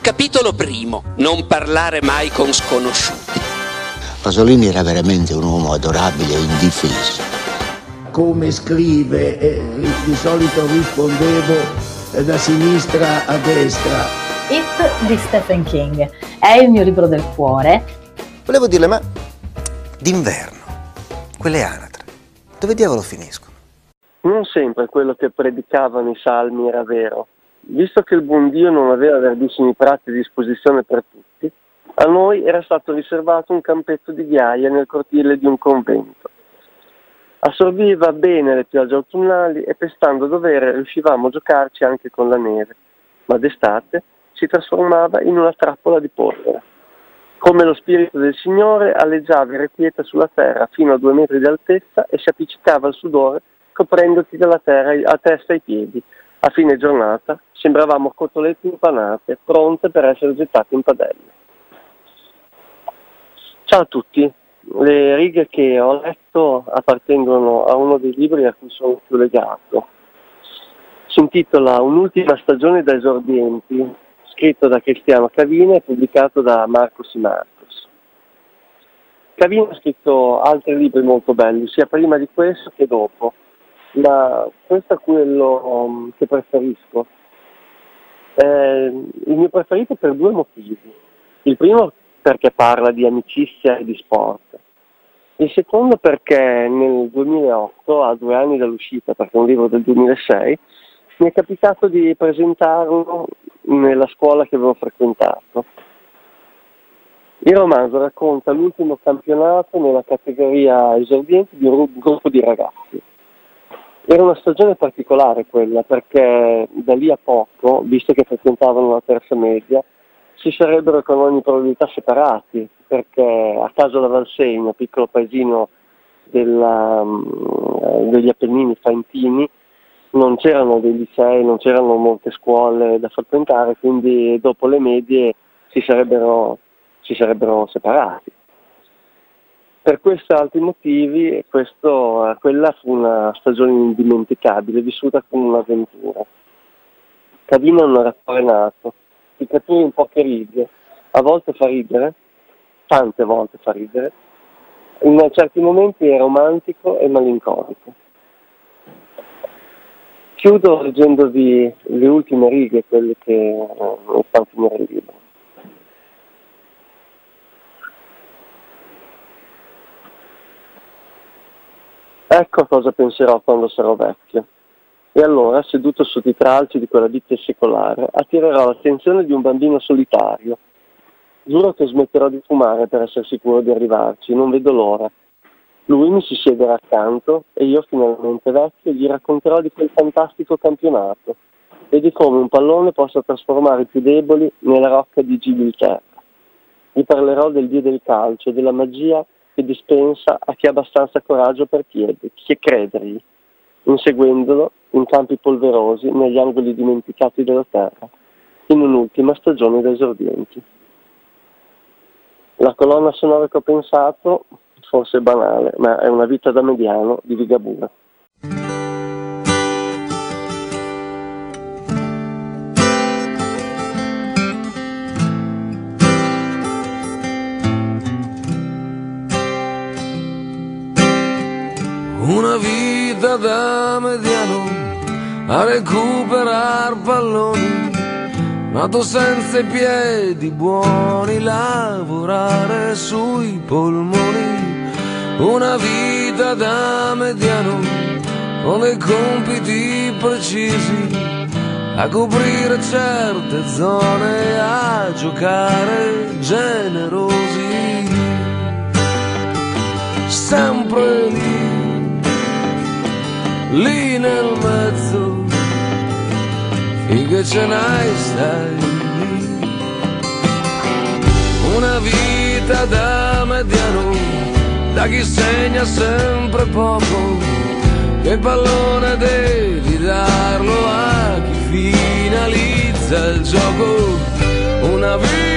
Capitolo primo. Non parlare mai con sconosciuti. Pasolini era veramente un uomo adorabile e indifeso. Come scrive, eh, di solito rispondevo eh, da sinistra a destra. It di Stephen King è il mio libro del cuore. Volevo dirle, ma d'inverno, quelle anatre, dove diavolo finiscono? Non sempre quello che predicavano i salmi era vero. Visto che il buon Dio non aveva verdissimi prati a disposizione per tutti, a noi era stato riservato un campetto di ghiaia nel cortile di un convento. Assorbiva bene le piogge autunnali e pestando dovere riuscivamo a giocarci anche con la neve, ma d'estate si trasformava in una trappola di polvere. Come lo spirito del Signore alleggiava irrequieta sulla terra fino a due metri di altezza e si appiccicava al sudore coprendoti dalla terra a testa e ai piedi. A fine giornata sembravamo cotolette impanate, pronte per essere gettate in padella. Ciao a tutti, le righe che ho letto appartengono a uno dei libri a cui sono più legato. Si intitola Un'ultima stagione da esordienti, scritto da Cristiano Cavina e pubblicato da Marco Simarcos. Cavina ha scritto altri libri molto belli, sia prima di questo che dopo, ma questo è quello um, che preferisco. Eh, il mio preferito per due motivi. Il primo perché parla di amicizia e di sport. Il secondo perché nel 2008, a due anni dall'uscita, perché è un libro del 2006, mi è capitato di presentarlo nella scuola che avevo frequentato. Il romanzo racconta l'ultimo campionato nella categoria esordienti di un gruppo di ragazzi. Era una stagione particolare quella perché da lì a poco, visto che frequentavano la terza media, si sarebbero con ogni probabilità separati, perché a caso da Valsegno, piccolo paesino della, mm, degli Appennini Fantini, non c'erano dei licei, non c'erano molte scuole da frequentare, quindi dopo le medie si sarebbero, si sarebbero separati. Per questi altri motivi questo, quella fu una stagione indimenticabile, vissuta come un'avventura. Cadino non era nato, si cattura in poche righe, a volte fa ridere, tante volte fa ridere, in certi momenti è romantico e malinconico. Chiudo leggendovi le ultime righe, quelle che eh, stanno finire il libro. Ecco cosa penserò quando sarò vecchio. E allora, seduto sotto i tralci di quella vita secolare, attirerò l'attenzione di un bambino solitario. Giuro che smetterò di fumare per essere sicuro di arrivarci, non vedo l'ora. Lui mi si siederà accanto e io, finalmente vecchio, gli racconterò di quel fantastico campionato e di come un pallone possa trasformare i più deboli nella rocca di Gibilterra. Gli parlerò del dio del calcio, della magia che dispensa a chi ha abbastanza coraggio per chiedergli, credergli, inseguendolo in campi polverosi negli angoli dimenticati della terra, in un'ultima stagione da esordienti. La colonna sonora che ho pensato, forse banale, ma è una vita da mediano di Ligabue. A recuperar palloni, nato senza i piedi buoni, lavorare sui polmoni, una vita da mediano con dei compiti precisi, a coprire certe zone, a giocare generosi, sempre lì lì nel mezzo, finché ce n'hai stai lì. Una vita da mediano, da chi segna sempre poco, che pallone devi darlo a chi finalizza il gioco. Una vita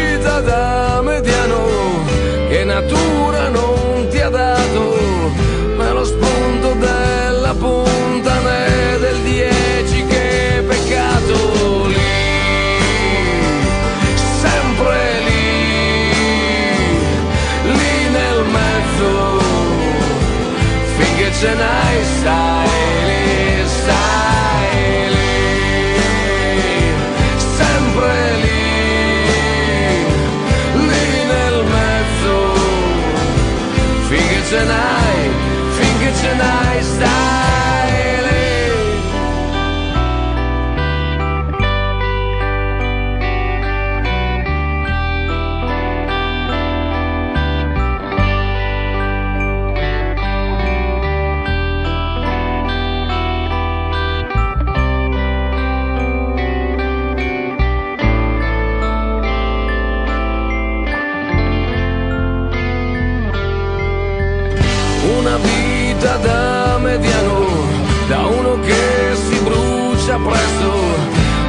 faccia presto,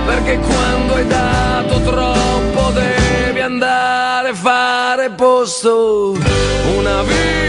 perché quando hai dato troppo devi andare a fare posto. Una vita